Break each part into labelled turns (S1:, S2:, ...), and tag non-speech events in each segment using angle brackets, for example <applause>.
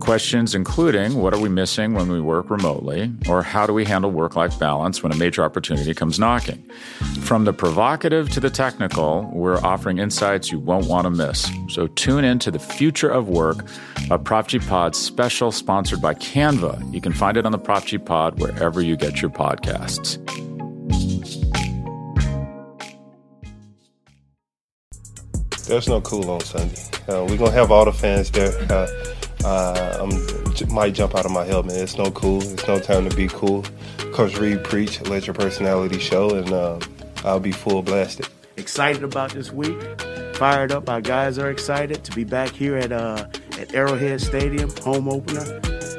S1: Questions including what are we missing when we work remotely, or how do we handle work life balance when a major opportunity comes knocking? From the provocative to the technical, we're offering insights you won't want to miss. So tune in to the future of work, a Prop G Pod special sponsored by Canva. You can find it on the Prop G Pod wherever you get your podcasts.
S2: There's no cool on Sunday. Uh, we're gonna have all the fans there. Uh, uh, I might jump out of my helmet. It's no cool. It's no time to be cool. Coach Reid preach, let your personality show, and uh, I'll be full blasted.
S3: Excited about this week. Fired up. Our guys are excited to be back here at uh, at Arrowhead Stadium, home opener.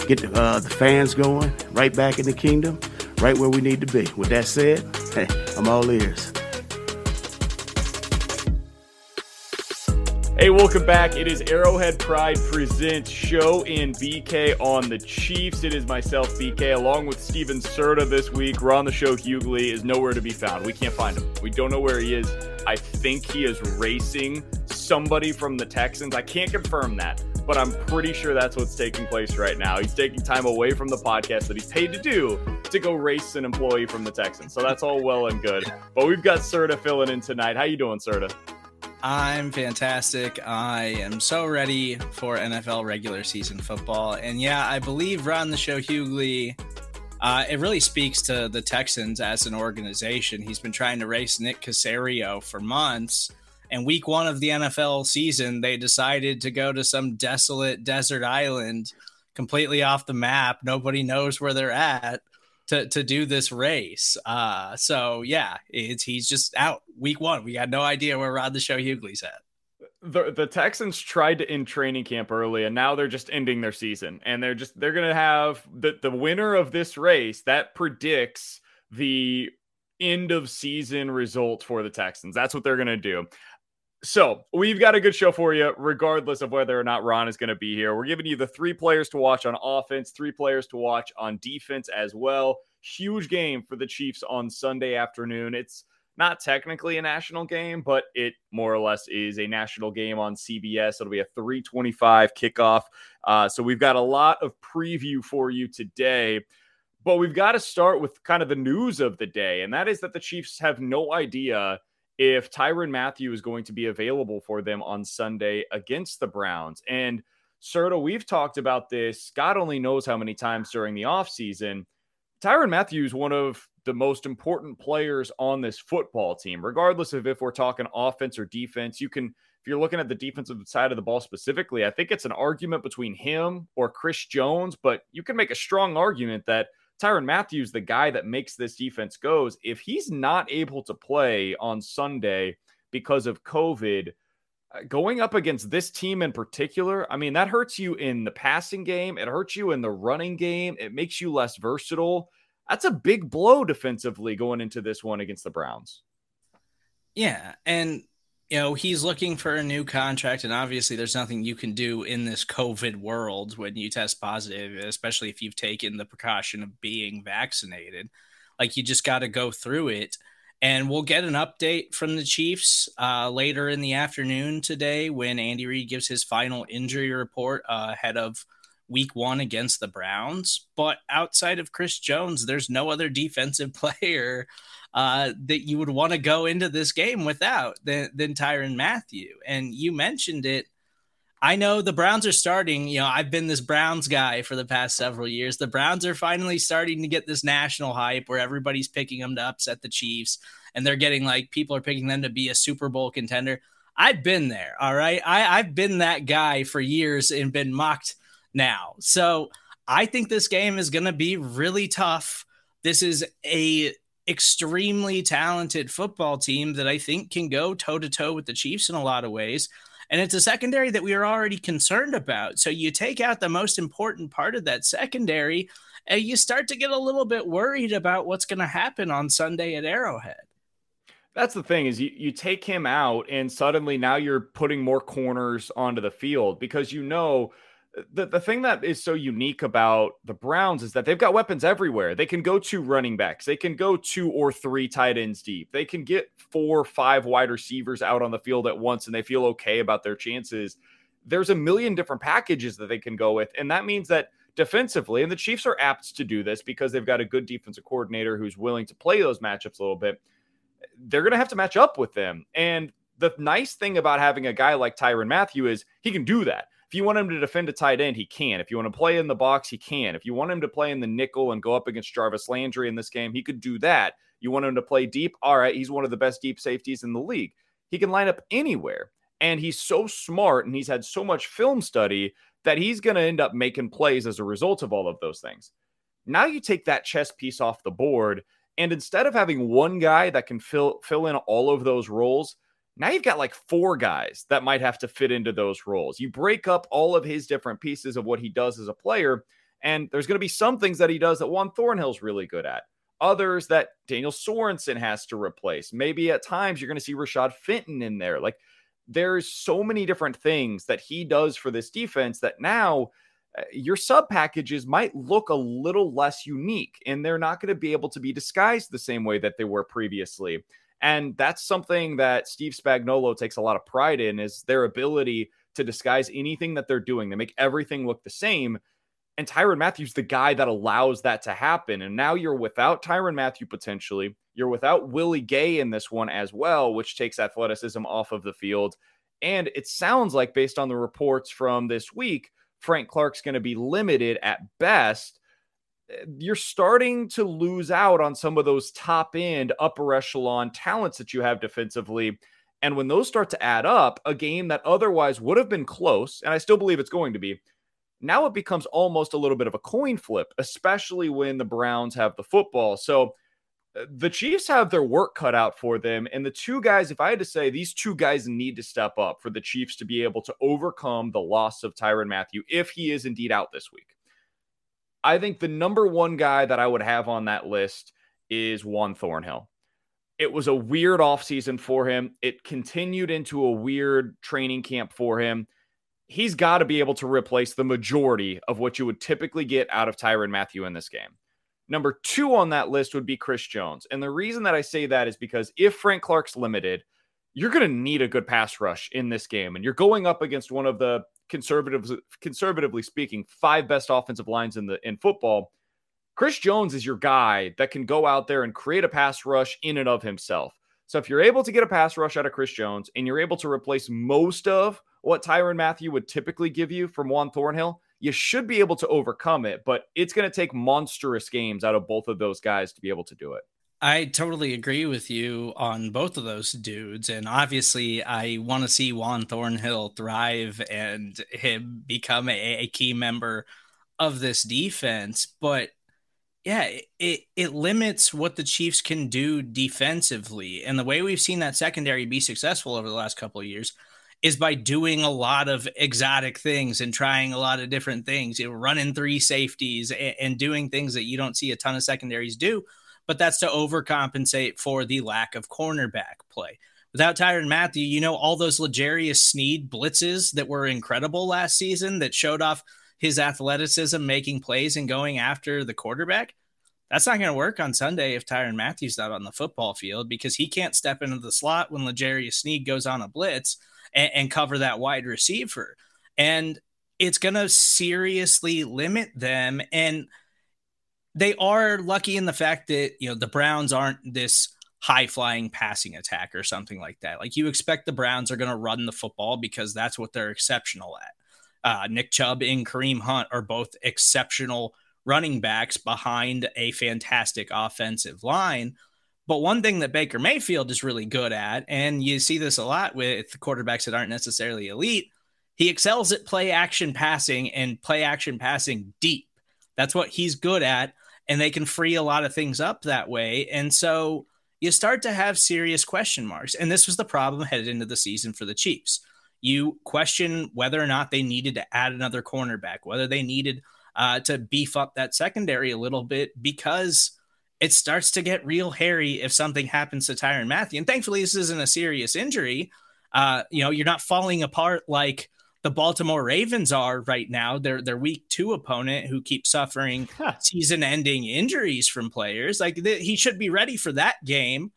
S3: Get the, uh, the fans going, right back in the kingdom, right where we need to be. With that said, hey, <laughs> I'm all ears.
S4: Hey, welcome back. It is Arrowhead Pride Presents Show and BK on the Chiefs. It is myself, BK, along with Stephen Serda this week. We're on the show. Hughley is nowhere to be found. We can't find him. We don't know where he is. I think he is racing somebody from the Texans. I can't confirm that, but I'm pretty sure that's what's taking place right now. He's taking time away from the podcast that he's paid to do to go race an employee from the Texans. So that's all well and good. But we've got Serda filling in tonight. How you doing, Serda?
S5: I'm fantastic. I am so ready for NFL regular season football. And yeah, I believe Ron the Show Hughley, uh, it really speaks to the Texans as an organization. He's been trying to race Nick Caserio for months. And week one of the NFL season, they decided to go to some desolate desert island completely off the map. Nobody knows where they're at to to do this race. Uh, so yeah, it's he's just out week one. We got no idea where Rod the Show Hughley's at.
S4: The the Texans tried to end training camp early, and now they're just ending their season, and they're just they're gonna have the the winner of this race that predicts the end of season results for the Texans. That's what they're gonna do. So we've got a good show for you, regardless of whether or not Ron is going to be here. We're giving you the three players to watch on offense, three players to watch on defense as well. Huge game for the Chiefs on Sunday afternoon. It's not technically a national game, but it more or less is a national game on CBS. It'll be a 325 kickoff. Uh, so we've got a lot of preview for you today. But we've got to start with kind of the news of the day, and that is that the Chiefs have no idea if Tyrann Mathieu is going to be available for them on Sunday against the Browns. And Serda, we've talked about this. God only knows how many times during the offseason. Tyrann Mathieu is one of the most important players on this football team, regardless of if we're talking offense or defense. You can, if you're looking at the defensive side of the ball specifically, I think it's an argument between him or Chris Jones, but you can make a strong argument that Tyrann Mathieu's, the guy that makes this defense goes. If he's not able to play on Sunday because of COVID, uh, going up against this team in particular, I mean, that hurts you in the passing game. It hurts you in the running game. It makes you less versatile. That's a big blow defensively going into this one against the Browns.
S5: Yeah. And you know, he's looking for a new contract, and obviously, there's nothing you can do in this COVID world when you test positive, especially if you've taken the precaution of being vaccinated. Like, you just got to go through it. And we'll get an update from the Chiefs uh, later in the afternoon today when Andy Reid gives his final injury report uh, ahead of week one against the Browns. But outside of Chris Jones, there's no other defensive <laughs> player uh, that you would want to go into this game without than, than Tyrann Mathieu. And you mentioned it. I know the Browns are starting. You know, I've been this Browns guy for the past several years. The Browns are finally starting to get this national hype where everybody's picking them to upset the Chiefs and they're getting like people are picking them to be a Super Bowl contender. I've been there. All right. I, I've been that guy for years and been mocked now. So I think this game is going to be really tough. This is a extremely talented football team that I think can go toe to toe with the Chiefs in a lot of ways. And it's a secondary that we are already concerned about. So you take out the most important part of that secondary, and you start to get a little bit worried about what's going to happen on Sunday at Arrowhead.
S4: That's the thing is you, you take him out and suddenly now you're putting more corners onto the field because you know the, the thing that is so unique about the Browns is that they've got weapons everywhere. They can go to running backs, they can go two or three tight ends deep, they can get four, five wide receivers out on the field at once, and they feel okay about their chances. There's a million different packages that they can go with, and that means that defensively, and the Chiefs are apt to do this because they've got a good defensive coordinator who's willing to play those matchups a little bit. They're going to have to match up with them. And the nice thing about having a guy like Tyrann Mathieu is he can do that. If you want him to defend a tight end, he can. If you want to play in the box, he can. If you want him to play in the nickel and go up against Jarvis Landry in this game, he could do that. You want him to play deep? All right, he's one of the best deep safeties in the league. He can line up anywhere. And he's so smart and he's had so much film study that he's going to end up making plays as a result of all of those things. Now you take that chess piece off the board, and instead of having one guy that can fill fill in all of those roles, now you've got like four guys that might have to fit into those roles. You break up all of his different pieces of what he does as a player, and there's going to be some things that he does that Juan Thornhill's really good at. Others that Daniel Sorensen has to replace. Maybe at times you're going to see Rashad Fenton in there. Like there's so many different things that he does for this defense that now uh, your sub packages might look a little less unique and they're not going to be able to be disguised the same way that they were previously. And that's something that Steve Spagnuolo takes a lot of pride in is their ability to disguise anything that they're doing. They make everything look the same. And Tyrann Mathieu's, the guy that allows that to happen. And now you're without Tyrann Mathieu potentially. You're without Willie Gay in this one as well, which takes athleticism off of the field. And it sounds like, based on the reports from this week, Frank Clark's going to be limited at best you're starting to lose out on some of those top end, upper echelon talents that you have defensively. And when those start to add up, a game that otherwise would have been close, and I still believe it's going to be, now it becomes almost a little bit of a coin flip, especially when the Browns have the football. So uh, the Chiefs have their work cut out for them. And the two guys, if I had to say, these two guys need to step up for the Chiefs to be able to overcome the loss of Tyrann Mathieu if he is indeed out this week. I think the number one guy that I would have on that list is Juan Thornhill. It was a weird offseason for him. It continued into a weird training camp for him. He's got to be able to replace the majority of what you would typically get out of Tyrann Mathieu in this game. Number two on that list would be Chris Jones. And the reason that I say that is because if Frank Clark's limited, you're going to need a good pass rush in this game. And you're going up against one of the conservatively conservatively speaking, five best offensive lines in the in football. Chris Jones is your guy that can go out there and create a pass rush in and of himself. So if you're able to get a pass rush out of Chris Jones and you're able to replace most of what Tyrann Mathieu would typically give you from Juan Thornhill, you should be able to overcome it. But it's going to take monstrous games out of both of those guys to be able to do it.
S5: I totally agree with you on both of those dudes. And obviously, I want to see Juan Thornhill thrive and him become a, a, key member of this defense. But yeah, it, it limits what the Chiefs can do defensively. And the way we've seen that secondary be successful over the last couple of years is by doing a lot of exotic things and trying a lot of different things, you know, running three safeties and, and doing things that you don't see a ton of secondaries do but that's to overcompensate for the lack of cornerback play. Without Tyrann Mathieu, you know, all those L'Jarius Sneed blitzes that were incredible last season that showed off his athleticism, making plays and going after the quarterback. That's not going to work on Sunday if Tyrann Mathieu's not on the football field because he can't step into the slot when L'Jarius Sneed goes on a blitz and, and cover that wide receiver. And it's going to seriously limit them. And they are lucky in the fact that you know the Browns aren't this high flying passing attack or something like that. Like you expect the Browns are going to run the football because that's what they're exceptional at. Uh, Nick Chubb and Kareem Hunt are both exceptional running backs behind a fantastic offensive line. But one thing that Baker Mayfield is really good at, and you see this a lot with the quarterbacks that aren't necessarily elite, he excels at play action passing and play action passing deep. That's what he's good at and they can free a lot of things up that way. And so you start to have serious question marks. And this was the problem headed into the season for the Chiefs. You question whether or not they needed to add another cornerback, whether they needed uh, to beef up that secondary a little bit because it starts to get real hairy if something happens to Tyrann Mathieu. And thankfully, this isn't a serious injury. Uh, you know, you're not falling apart like the Baltimore Ravens are right now. They're their week two opponent who keeps suffering huh. season ending injuries from players. Like th- he should be ready for that game.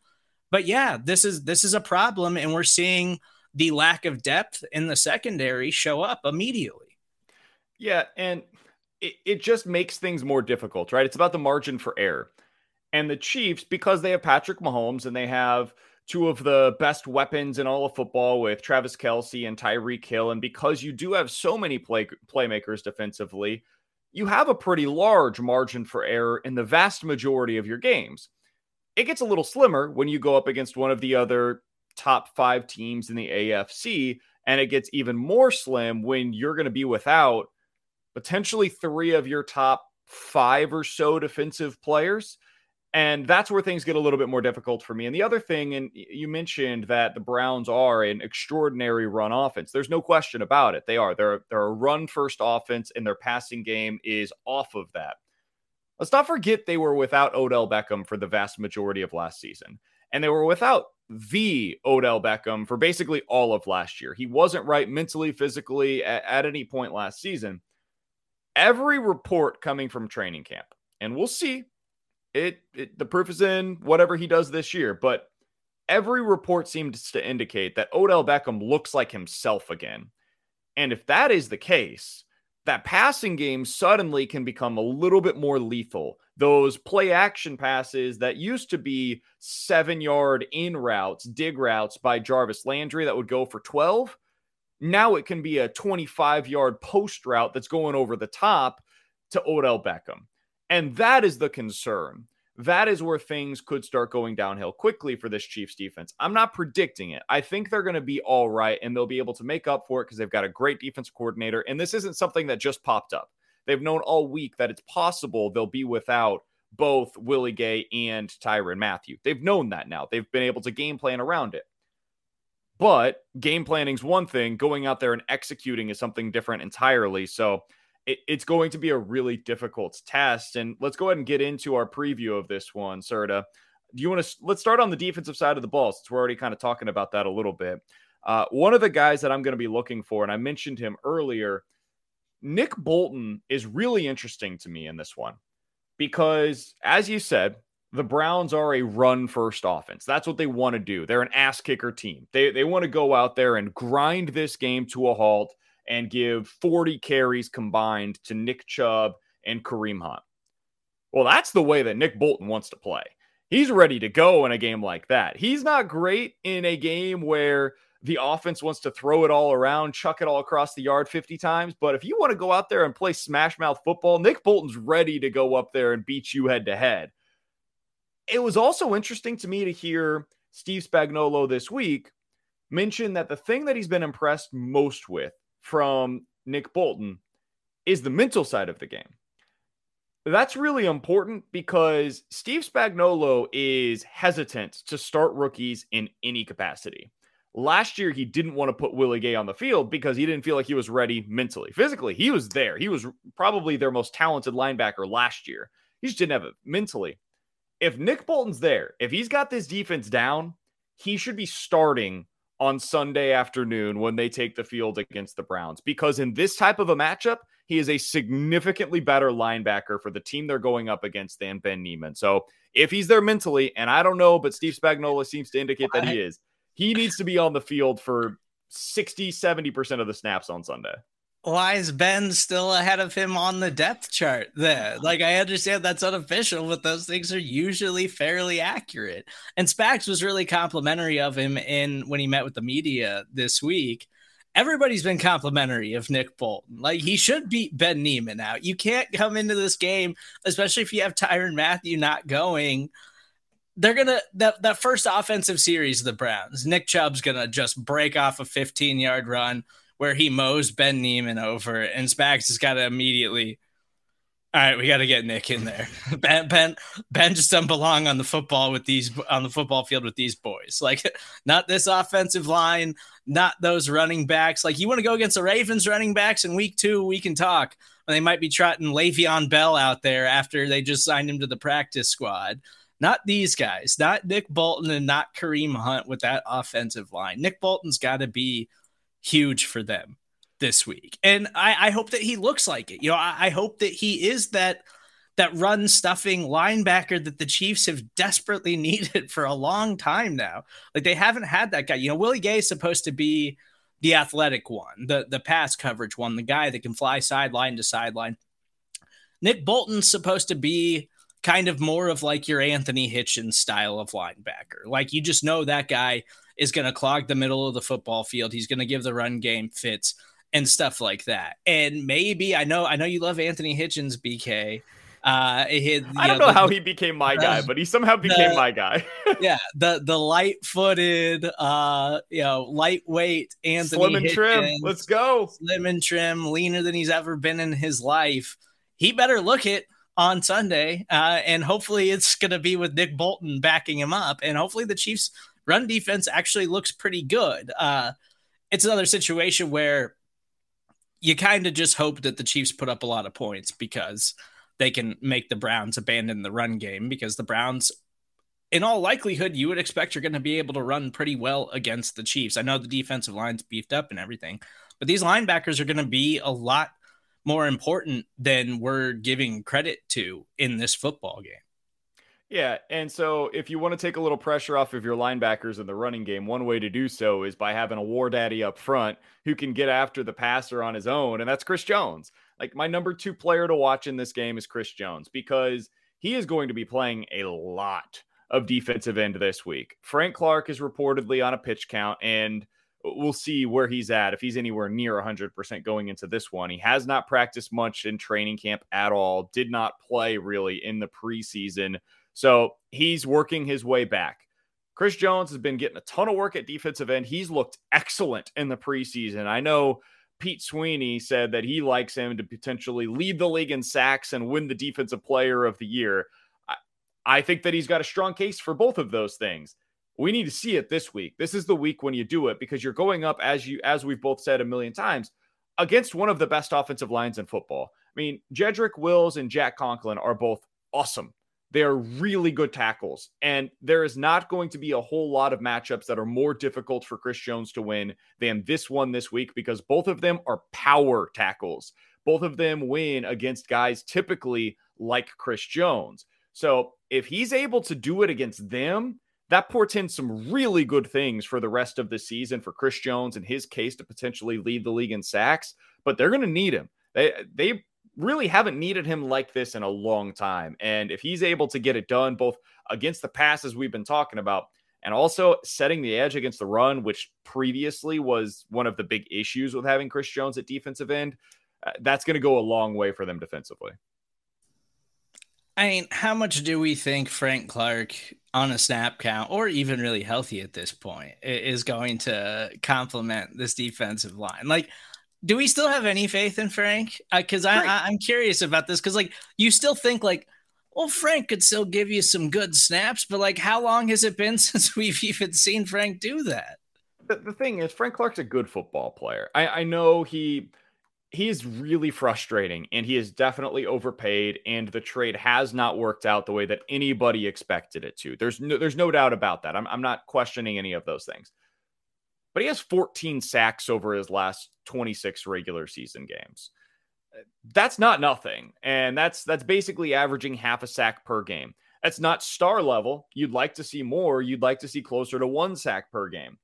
S5: But yeah, this is this is a problem, and we're seeing the lack of depth in the secondary show up immediately.
S4: Yeah, and it, it just makes things more difficult, right? It's about the margin for error. And the Chiefs, because they have Patrick Mahomes and they have two of the best weapons in all of football with Travis Kelce and Tyreek Hill. And because you do have so many play playmakers defensively, you have a pretty large margin for error in the vast majority of your games. It gets a little slimmer when you go up against one of the other top five teams in the AFC, and it gets even more slim when you're going to be without potentially three of your top five or so defensive players. And that's where things get a little bit more difficult for me. And the other thing, and you mentioned that the Browns are an extraordinary run offense. There's no question about it. They are. They're, they're a run first offense, and their passing game is off of that. Let's not forget they were without Odell Beckham for the vast majority of last season. And they were without the Odell Beckham for basically all of last year. He wasn't right mentally, physically at, at any point last season. Every report coming from training camp, and we'll see it, it the proof is in whatever he does this year, but every report seems to indicate that Odell Beckham looks like himself again. And if that is the case, that passing game suddenly can become a little bit more lethal. Those play action passes that used to be seven yard in routes, dig routes by Jarvis Landry that would go for 12. Now it can be a 25 yard post route that's going over the top to Odell Beckham. And that is the concern. That is where things could start going downhill quickly for this Chiefs defense. I'm not predicting it. I think they're going to be all right and they'll be able to make up for it because they've got a great defense coordinator. And this isn't something that just popped up. They've known all week that it's possible they'll be without both Willie Gay and Tyrann Mathieu. They've known that now. They've been able to game plan around it. But game planning is one thing, going out there and executing is something different entirely. So it, it's going to be a really difficult test. And let's go ahead and get into our preview of this one, Serda. Do you want to let's start on the defensive side of the ball since we're already kind of talking about that a little bit. Uh, one of the guys that I'm going to be looking for, and I mentioned him earlier, Nick Bolton is really interesting to me in this one because, as you said, the Browns are a run first offense. That's what they want to do. They're an ass kicker team. They, they want to go out there and grind this game to a halt and give 40 carries combined to Nick Chubb and Kareem Hunt. Well, that's the way that Nick Bolton wants to play. He's ready to go in a game like that. He's not great in a game where the offense wants to throw it all around, chuck it all across the yard 50 times. But if you want to go out there and play smash mouth football, Nick Bolton's ready to go up there and beat you head to head. It was also interesting to me to hear Steve Spagnuolo this week mention that the thing that he's been impressed most with from Nick Bolton is the mental side of the game. That's really important because Steve Spagnuolo is hesitant to start rookies in any capacity. Last year, he didn't want to put Willie Gay on the field because he didn't feel like he was ready mentally. Physically, he was there. He was probably their most talented linebacker last year. He just didn't have it mentally. If Nick Bolton's there, if he's got this defense down, he should be starting on Sunday afternoon when they take the field against the Browns because in this type of a matchup, he is a significantly better linebacker for the team they're going up against than Ben Niemann. So if he's there mentally, and I don't know, but Steve Spagnuolo seems to indicate that he is, he needs to be on the field for 60, 70% of the snaps on Sunday
S5: why is Ben still ahead of him on the depth chart there? Like, I understand that's unofficial, but those things are usually fairly accurate. And Spags was really complimentary of him in when he met with the media this week. Everybody's been complimentary of Nick Bolton. Like, he should beat Ben Niemann out. You can't come into this game, especially if you have Tyrann Mathieu not going. They're gonna that that first offensive series of the Browns. Nick Chubb's gonna just break off a 15 yard run where he mows Ben Niemann over, and Spags has got to immediately. All right, we got to get Nick in there. <laughs> Ben, Ben, Ben just doesn't belong on the football with these on the football field with these boys. Like, <laughs> not this offensive line, not those running backs. Like, you want to go against the Ravens running backs in week two? We can talk. They might be trotting Le'Veon Bell out there after they just signed him to the practice squad. Not these guys, not Nick Bolton and not Kareem Hunt with that offensive line. Nick Bolton's got to be huge for them this week. And I, I hope that he looks like it. You know, I, I hope that he is that that run stuffing linebacker that the Chiefs have desperately <laughs> needed for a long time now. Like they haven't had that guy. You know, Willie Gay is supposed to be the athletic one, the the pass coverage one, the guy that can fly sideline to sideline. Nick Bolton's supposed to be kind of more of like your Anthony Hitchens style of linebacker. Like you just know that guy is going to clog the middle of the football field. He's going to give the run game fits and stuff like that. And maybe I know I know you love Anthony Hitchens, BK. Uh,
S4: I don't know, know the, how he became my guy, but he somehow became the, my guy. <laughs>
S5: yeah, the the light footed, uh, you know, lightweight Anthony
S4: slim and Hitchens, trim. Let's go,
S5: slim and trim, leaner than he's ever been in his life. He better look it on Sunday, uh, and hopefully it's going to be with Nick Bolton backing him up, and hopefully the Chiefs' run defense actually looks pretty good. Uh, it's another situation where you kind of just hope that the Chiefs put up a lot of points because they can make the Browns abandon the run game because the Browns, in all likelihood, you would expect you're going to be able to run pretty well against the Chiefs. I know the defensive line's beefed up and everything, but these linebackers are going to be a lot more important than we're giving credit to in this football game.
S4: Yeah, and so if you want to take a little pressure off of your linebackers in the running game, one way to do so is by having a war daddy up front who can get after the passer on his own, and that's Chris Jones. Like my number two player to watch in this game is Chris Jones because he is going to be playing a lot of defensive end this week. Frank Clark is reportedly on a pitch count, and we'll see where he's at if he's anywhere near 100% going into this one. He has not practiced much in training camp at all, did not play really in the preseason. So he's working his way back. Chris Jones has been getting a ton of work at defensive end. He's looked excellent in the preseason. I know Pete Sweeney said that he likes him to potentially lead the league in sacks and win the defensive player of the year. I, I think that he's got a strong case for both of those things. We need to see it this week. This is the week when you do it because you're going up as you as we've both said a million times against one of the best offensive lines in football. I mean, Jedrick Wills and Jack Conklin are both awesome. They are really good tackles. And there is not going to be a whole lot of matchups that are more difficult for Chris Jones to win than this one this week because both of them are power tackles. Both of them win against guys typically like Chris Jones. So if he's able to do it against them, that portends some really good things for the rest of the season for Chris Jones and his case to potentially lead the league in sacks. But they're going to need him. They they really haven't needed him like this in a long time. And if he's able to get it done both against the passes we've been talking about and also setting the edge against the run, which previously was one of the big issues with having Chris Jones at defensive end, uh, that's going to go a long way for them defensively.
S5: I mean, how much do we think Frank Clark on a snap count, or even really healthy at this point, is going to complement this defensive line? Like, do we still have any faith in Frank? Because uh, I, I, I'm curious about this. Because like you still think like, well, Frank could still give you some good snaps, but like, how long has it been <laughs> since we've even seen Frank do that?
S4: The, the thing is, Frank Clark's a good football player. I, I know he he is really frustrating and he is definitely overpaid and the trade has not worked out the way that anybody expected it to. There's no there's no doubt about that. I'm I'm not questioning any of those things but he has 14 sacks over his last 26 regular season games. That's not nothing. And that's that's basically averaging half a sack per game. That's not star level. You'd like to see more. You'd like to see closer to one sack per game.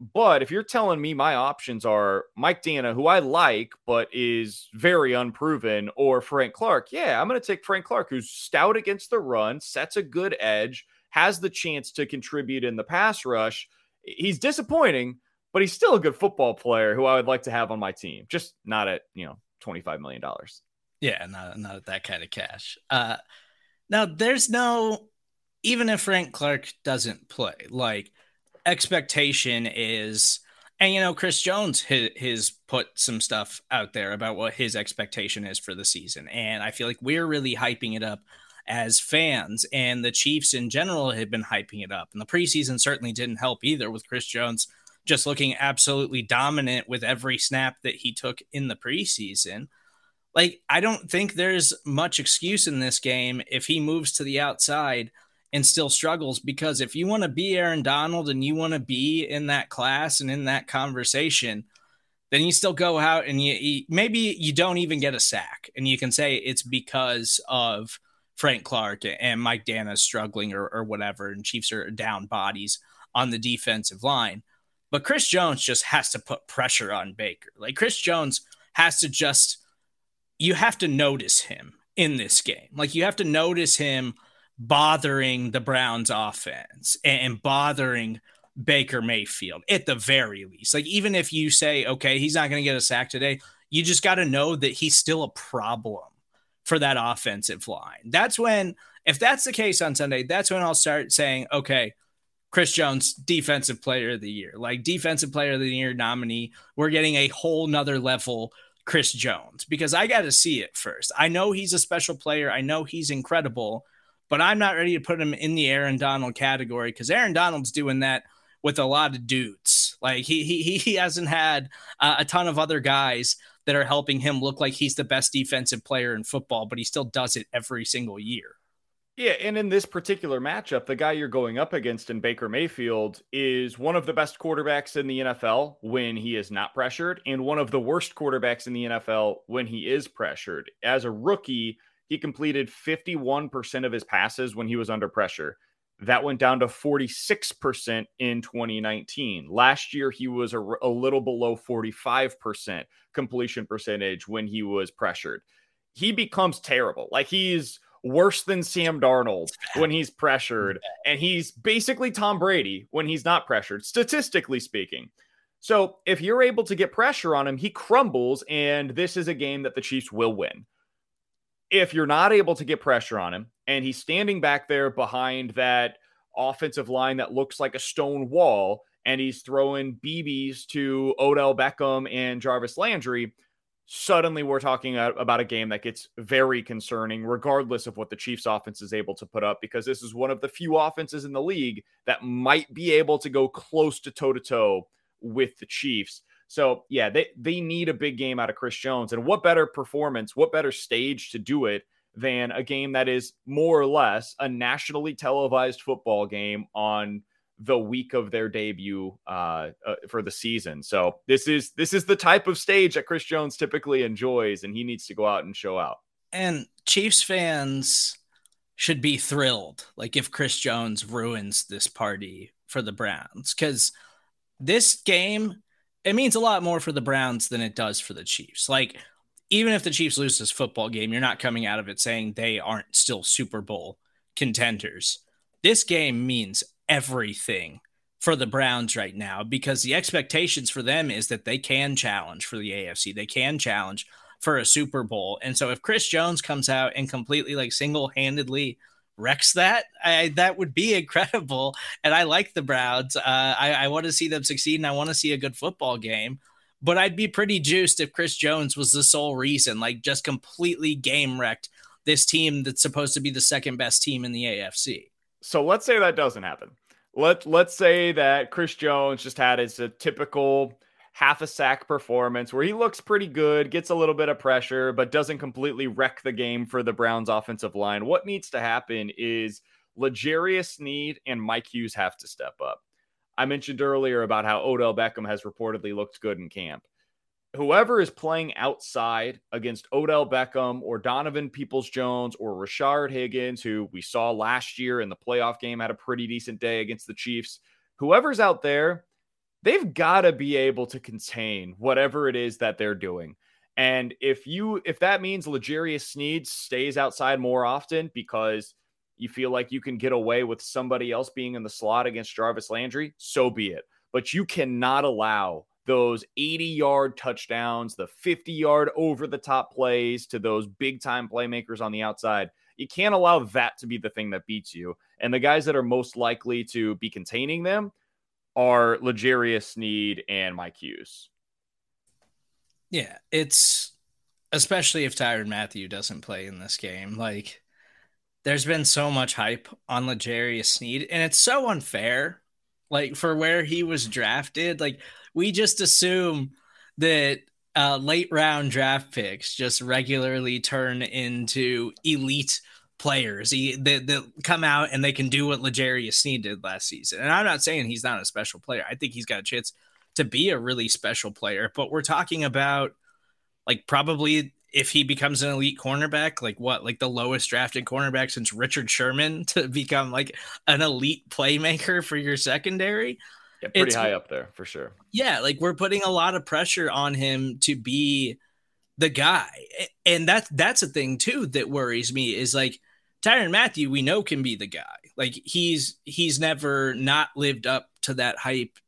S4: But if you're telling me my options are Mike Danna, who I like, but is very unproven, or Frank Clark, yeah, I'm going to take Frank Clark, who's stout against the run, sets a good edge, has the chance to contribute in the pass rush he's disappointing, but he's still a good football player who I would like to have on my team. Just not at, you know, $25 million.
S5: Yeah, not, not at that kind of cash. Uh, now, there's no, even if Frank Clark doesn't play, like expectation is, and you know, Chris Jones has put some stuff out there about what his expectation is for the season. And I feel like we're really hyping it up as fans. And the Chiefs in general had been hyping it up. And the preseason certainly didn't help either with Chris Jones just looking absolutely dominant with every snap that he took in the preseason. Like, I don't think there's much excuse in this game if he moves to the outside and still struggles because if you want to be Aaron Donald and you want to be in that class and in that conversation, then you still go out and you, you, maybe you don't even get a sack, and you can say it's because of Frank Clark and Mike Danna struggling or, or whatever, and Chiefs are down bodies on the defensive line. But Chris Jones just has to put pressure on Baker. Like Chris Jones has to just, you have to notice him in this game. Like you have to notice him bothering the Browns offense and bothering Baker Mayfield at the very least. Like, even if you say, okay, he's not going to get a sack today, you just got to know that he's still a problem for that offensive line. That's when, if that's the case on Sunday, that's when I'll start saying, okay, Chris Jones, defensive player of the year, like defensive player of the year nominee. We're getting a whole nother level Chris Jones because I got to see it first. I know he's a special player. I know he's incredible, but I'm not ready to put him in the Aaron Donald category because Aaron Donald's doing that with a lot of dudes. Like he he he hasn't had uh, a ton of other guys that are helping him look like he's the best defensive player in football, but he still does it every single year.
S4: Yeah, and in this particular matchup, the guy you're going up against in Baker Mayfield is one of the best quarterbacks in the NFL when he is not pressured, and one of the worst quarterbacks in the NFL when he is pressured. As a rookie, he completed 51% of his passes when he was under pressure. That went down to 46% in 2019. Last year, he was a, a little below 45% completion percentage when he was pressured. He becomes terrible. Like he's worse than Sam Darnold when he's pressured, and he's basically Tom Brady when he's not pressured, statistically speaking. So if you're able to get pressure on him, he crumbles, and this is a game that the Chiefs will win. If you're not able to get pressure on him, and he's standing back there behind that offensive line that looks like a stone wall, and he's throwing BBs to Odell Beckham and Jarvis Landry, suddenly we're talking about a game that gets very concerning, regardless of what the Chiefs offense is able to put up, because this is one of the few offenses in the league that might be able to go close to toe to toe with the Chiefs. So, yeah, they, they need a big game out of Chris Jones. And what better performance, what better stage to do it than a game that is more or less a nationally televised football game on the week of their debut uh, uh, for the season. So this is this is the type of stage that Chris Jones typically enjoys, and he needs to go out and show out.
S5: And Chiefs fans should be thrilled, like if Chris Jones ruins this party for the Browns, because this game it means a lot more for the Browns than it does for the Chiefs. Like even if the Chiefs lose this football game, you're not coming out of it saying they aren't still Super Bowl contenders. This game means everything for the Browns right now because the expectations for them is that they can challenge for the AFC. They can challenge for a Super Bowl. And so if Chris Jones comes out and completely like single-handedly wrecks that, I, that would be <laughs> incredible. And I like the Browns. Uh, I, I want to see them succeed and I want to see a good football game. But I'd be pretty juiced if Chris Jones was the sole reason, like just completely game wrecked this team that's supposed to be the second best team in the AFC.
S4: So let's say that doesn't happen. Let let's say that Chris Jones just had his a typical half a sack performance where he looks pretty good, gets a little bit of pressure, but doesn't completely wreck the game for the Browns offensive line. What needs to happen is L'Jarius Sneed and Mike Hughes have to step up. I mentioned earlier about how Odell Beckham has reportedly looked good in camp whoever is playing outside against Odell Beckham or Donovan Peoples Jones or Rashard Higgins, who we saw last year in the playoff game had a pretty decent day against the Chiefs, whoever's out there, they've got to be able to contain whatever it is that they're doing. And if you if that means L'Jarius Sneed stays outside more often because you feel like you can get away with somebody else being in the slot against Jarvis Landry, so be it. But you cannot allow those 80 yard touchdowns, the 50 yard over the top plays to those big time playmakers on the outside. You can't allow that to be the thing that beats you. And the guys that are most likely to be containing them are L'Jarius Sneed and Mike Hughes.
S5: Yeah, it's especially if Tyrann Mathieu doesn't play in this game. Like, there's been so much hype on L'Jarius Sneed, and it's so unfair. Like for where he was drafted, like we just assume that uh, late round draft picks just regularly turn into elite players that, that come out and they can do what L'Jarius Sneed did last season. And I'm not saying he's not a special player. I think he's got a chance to be a really special player. But we're talking about like probably if he becomes an elite cornerback, like what, like the lowest drafted cornerback since Richard Sherman <laughs> to become like an elite playmaker for your secondary.
S4: Yeah, pretty it's, high up there for sure.
S5: Yeah, like we're putting a lot of pressure on him to be the guy. And that's that's a thing too that worries me is like Tyrann Mathieu, we know can be the guy. Like he's he's never not lived up to that hype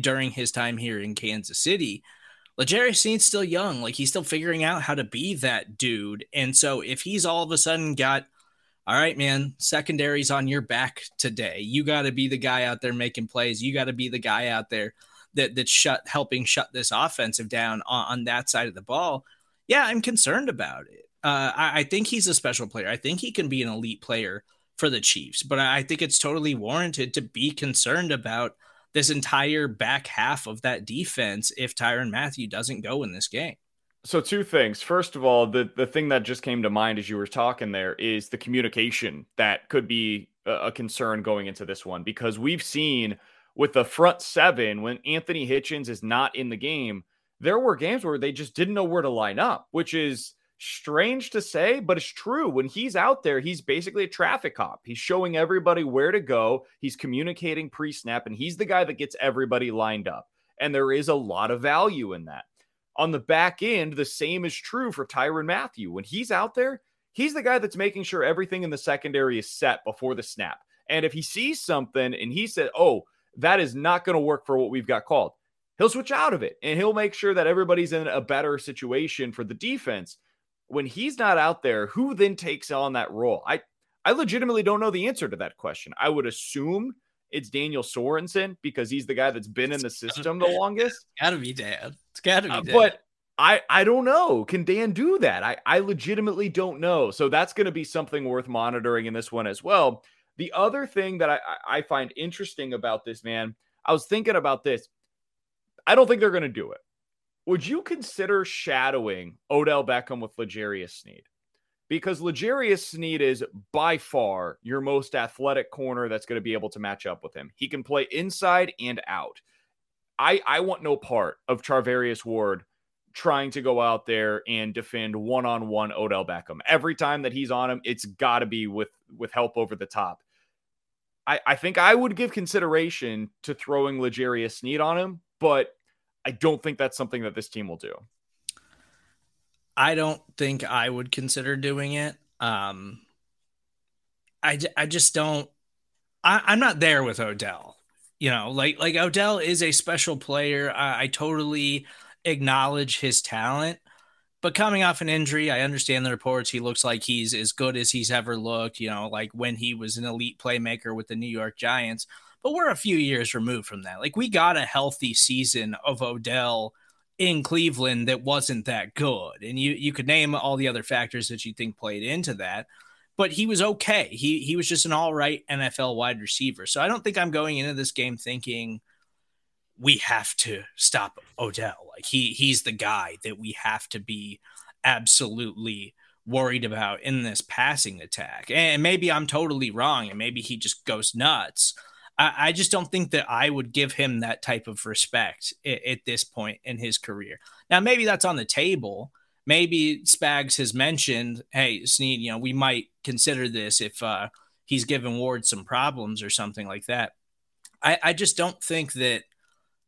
S5: during his time here in Kansas City. L'Jarius Sneed's still young, like he's still figuring out how to be that dude. And so if he's all of a sudden got all right, man, secondary's on your back today. You got to be the guy out there making plays. You got to be the guy out there that that's shut helping shut this offensive down on, on that side of the ball. Yeah, I'm concerned about it. Uh, I, I, think he's a special player. I think he can be an elite player for the Chiefs, but I think it's totally warranted to be concerned about this entire back half of that defense if Tyrann Mathieu doesn't go in this game.
S4: So two things. First of all, the the thing that just came to mind as you were talking there is the communication that could be a concern going into this one because we've seen with the front seven when Anthony Hitchens is not in the game, there were games where they just didn't know where to line up, which is strange to say, but it's true. When he's out there, he's basically a traffic cop. He's showing everybody where to go. He's communicating pre-snap and he's the guy that gets everybody lined up. And there is a lot of value in that. On the back end, the same is true for Tyrann Mathieu. When he's out there, he's the guy that's making sure everything in the secondary is set before the snap. And if he sees something and he said, oh, that is not going to work for what we've got called, he'll switch out of it and he'll make sure that everybody's in a better situation for the defense. When he's not out there, who then takes on that role? I, I legitimately don't know the answer to that question. I would assume it's Daniel Sorensen because he's the guy that's been in the system the longest.
S5: Gotta be Dan. It's gotta be uh, Dan.
S4: Uh, but I I don't know. Can Dan do that? I I legitimately don't know. So that's going to be something worth monitoring in this one as well. The other thing that I I find interesting about this man, I was thinking about this. I don't think they're going to do it. Would you consider shadowing Odell Beckham with L'Jarius Sneed? because L'Jarius Sneed is by far your most athletic corner that's going to be able to match up with him. He can play inside and out. I, I want no part of Charvarius Ward trying to go out there and defend one-on-one Odell Beckham. Every time that he's on him, it's got to be with with help over the top. I, I think I would give consideration to throwing L'Jarius Sneed on him, but I don't think that's something that this team will do.
S5: I don't think I would consider doing it. Um, I, I just don't. I, I'm not there with Odell. You know, like like Odell is a special player. I, I totally acknowledge his talent, but coming off an injury, I understand the reports. He looks like he's as good as he's ever looked. You know, like when he was an elite playmaker with the New York Giants. But we're a few years removed from that. Like we got a healthy season of Odell in Cleveland that wasn't that good. And you you could name all the other factors that you think played into that. But he was okay. He he was just an all right NFL wide receiver. So I don't think I'm going into this game thinking we have to stop Odell. Like he he's the guy that we have to be absolutely worried about in this passing attack. And maybe I'm totally wrong and maybe he just goes nuts. I, I just don't think that I would give him that type of respect at, at this point in his career. Now, maybe that's on the table. Maybe Spags has mentioned, hey, Sneed, you know, we might consider this if uh, he's given Ward some problems or something like that. I, I just don't think that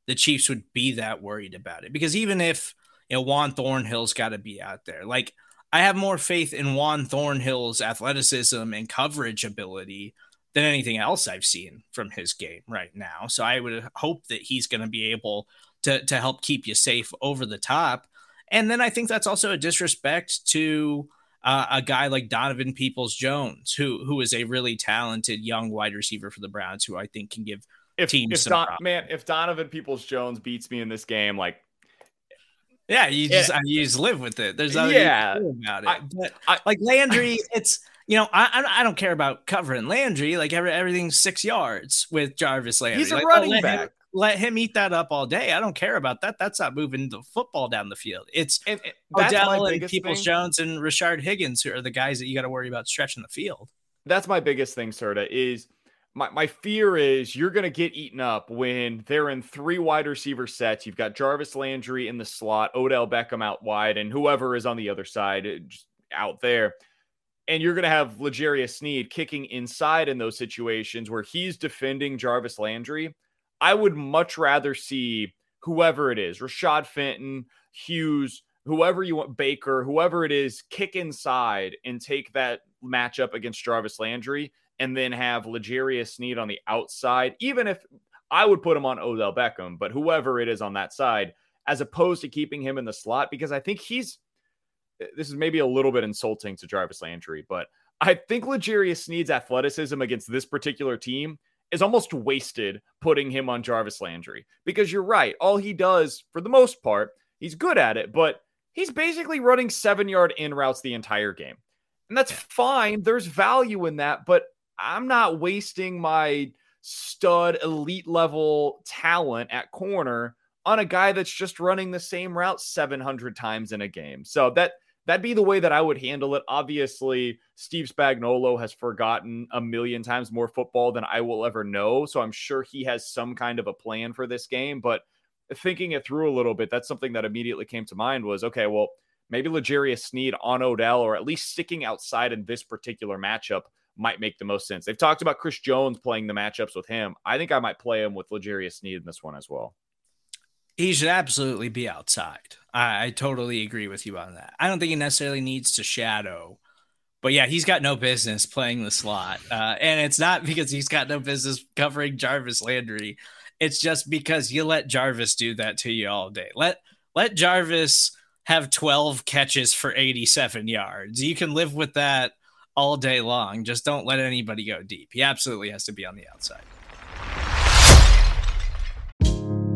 S5: the Chiefs would be that worried about it because even if you know Juan Thornhill's got to be out there, like I have more faith in Juan Thornhill's athleticism and coverage ability than anything else I've seen from his game right now. So I would hope that he's going to be able to to help keep you safe over the top. And then I think that's also a disrespect to uh, a guy like Donovan Peoples Jones, who who is a really talented young wide receiver for the Browns, who I think can give if, teams
S4: if
S5: some.
S4: Don, man, if Donovan Peoples Jones beats me in this game, like
S5: yeah, you just yeah. you just live with it. There's nothing yeah about it. I, but I, like Landry, it's you know, I I don't care about covering Landry. Like every, everything's six yards with Jarvis Landry.
S4: He's a
S5: like,
S4: running
S5: let
S4: back.
S5: Him, let him eat that up all day. I don't care about that. That's not moving the football down the field. It's and, and Odell and Peoples Jones and Rashard Higgins who are the guys that you got to worry about stretching the field.
S4: That's my biggest thing, Serda, is my, my fear is you're going to get eaten up when they're in three wide receiver sets. You've got Jarvis Landry in the slot, Odell Beckham out wide, and whoever is on the other side uh, out there. And you're going to have L'Jarius Sneed kicking inside in those situations where he's defending Jarvis Landry. I would much rather see whoever it is, Rashad Fenton, Hughes, whoever you want, Baker, whoever it is, kick inside and take that matchup against Jarvis Landry and then have L'Jarius Sneed on the outside, even if I would put him on Odell Beckham, but whoever it is on that side, as opposed to keeping him in the slot, because I think he's this is maybe a little bit insulting to Jarvis Landry, but I think L'Jarius Sneed's athleticism against this particular team is almost wasted putting him on Jarvis Landry because you're right. All he does, for the most part, he's good at it, but he's basically running seven yard in routes the entire game. And that's fine. There's value in that, but I'm not wasting my stud elite level talent at corner on a guy that's just running the same route 700 times in a game. So that that'd be the way that I would handle it. Obviously, Steve Spagnuolo has forgotten a million times more football than I will ever know, so I'm sure he has some kind of a plan for this game, but thinking it through a little bit, that's something that immediately came to mind was okay, well, maybe L'Jarius Sneed on Odell or at least sticking outside in this particular matchup might make the most sense. They've talked about Chris Jones playing the matchups with him. I think I might play him with L'Jarius Sneed in this one as well.
S5: He should absolutely be outside. I, I totally agree with you on that. I don't think he necessarily needs to shadow, but yeah, he's got no business playing the slot. Uh, and it's not because he's got no business covering Jarvis Landry. It's just because you let Jarvis do that to you all day. Let let Jarvis have 12 catches for 87 yards. You can live with that all day long. Just don't let anybody go deep. He absolutely has to be on the outside.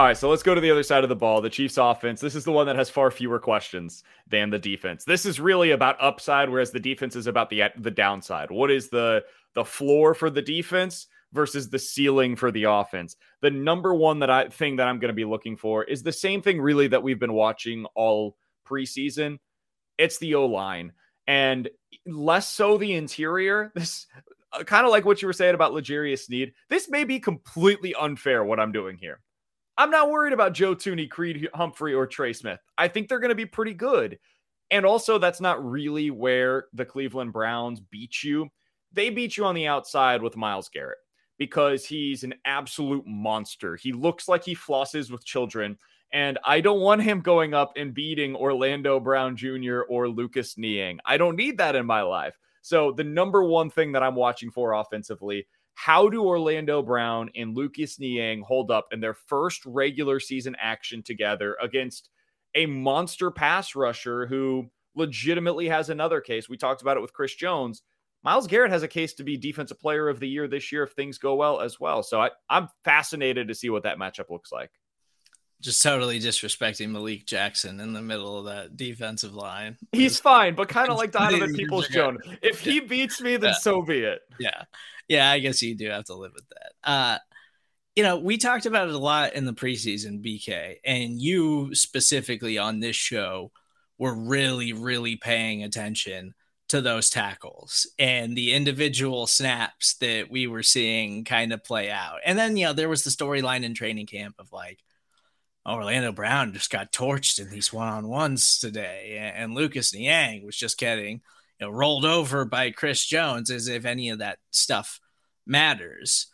S4: All right, so let's go to the other side of the ball. The Chiefs offense. This is the one that has far fewer questions than the defense. This is really about upside, whereas the defense is about the the downside. What is the the floor for the defense versus the ceiling for the offense? The number one that I thing that I'm going to be looking for is the same thing really that we've been watching all preseason. It's the O line, and less so the interior. <laughs> This uh, kind of like what you were saying about L'Jarius Sneed. This may be completely unfair what I'm doing here. I'm not worried about Joe Thuney, Creed Humphrey, or Trey Smith. I think they're going to be pretty good. And also, that's not really where the Cleveland Browns beat you. They beat you on the outside with Myles Garrett because he's an absolute monster. He looks like he flosses with children. And I don't want him going up and beating Orlando Brown Jr. or Lucas Niang. I don't need that in my life. So, the number one thing that I'm watching for offensively how do Orlando Brown and Lucas Niang hold up in their first regular season action together against a monster pass rusher who legitimately has another case? We talked about it with Chris Jones. Myles Garrett has a case to be defensive player of the year this year if things go well as well. So I, I'm fascinated to see what that matchup looks like
S5: just totally disrespecting Malik Jackson in the middle of that defensive line.
S4: He's fine, but kind of like <laughs> Donovan Peoples Jones. If he beats me, then yeah. so be it.
S5: Yeah. Yeah, I guess you do have to live with that. Uh you know, we talked about it a lot in the preseason, BK, and you specifically on this show were really, really paying attention to those tackles and the individual snaps that we were seeing kind of play out. And then, you know, there was the storyline in training camp of like, Orlando Brown just got torched in these one on ones today, and Lucas Niang was just getting you know, rolled over by Chris Jones as if any of that stuff matters.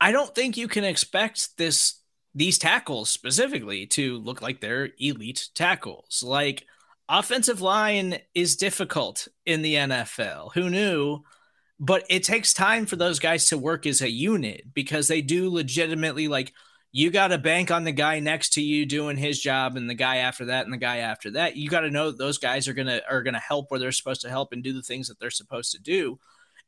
S5: I don't think you can expect this these tackles specifically to look like they're elite tackles. Like offensive line is difficult in the NFL. Who knew? But it takes time for those guys to work as a unit because they do legitimately like you got to bank on the guy next to you doing his job and the guy after that and the guy after that. You got to know that those guys are going to are going to help where they're supposed to help and do the things that they're supposed to do.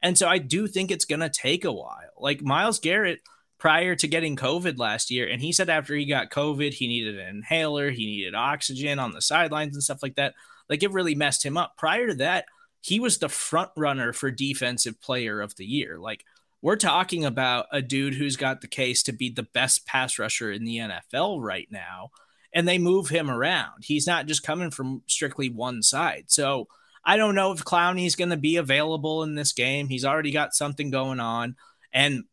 S5: And so I do think it's going to take a while. Like Myles Garrett prior to getting COVID last year and he said after he got COVID he needed an inhaler, he needed oxygen on the sidelines and stuff like that. Like it really messed him up. Prior to that, he was the front runner for defensive player of the year. Like we're talking about a dude who's got the case to be the best pass rusher in the NFL right now. And they move him around. He's not just coming from strictly one side. So I don't know if Clowney's going to be available in this game. He's already got something going on. And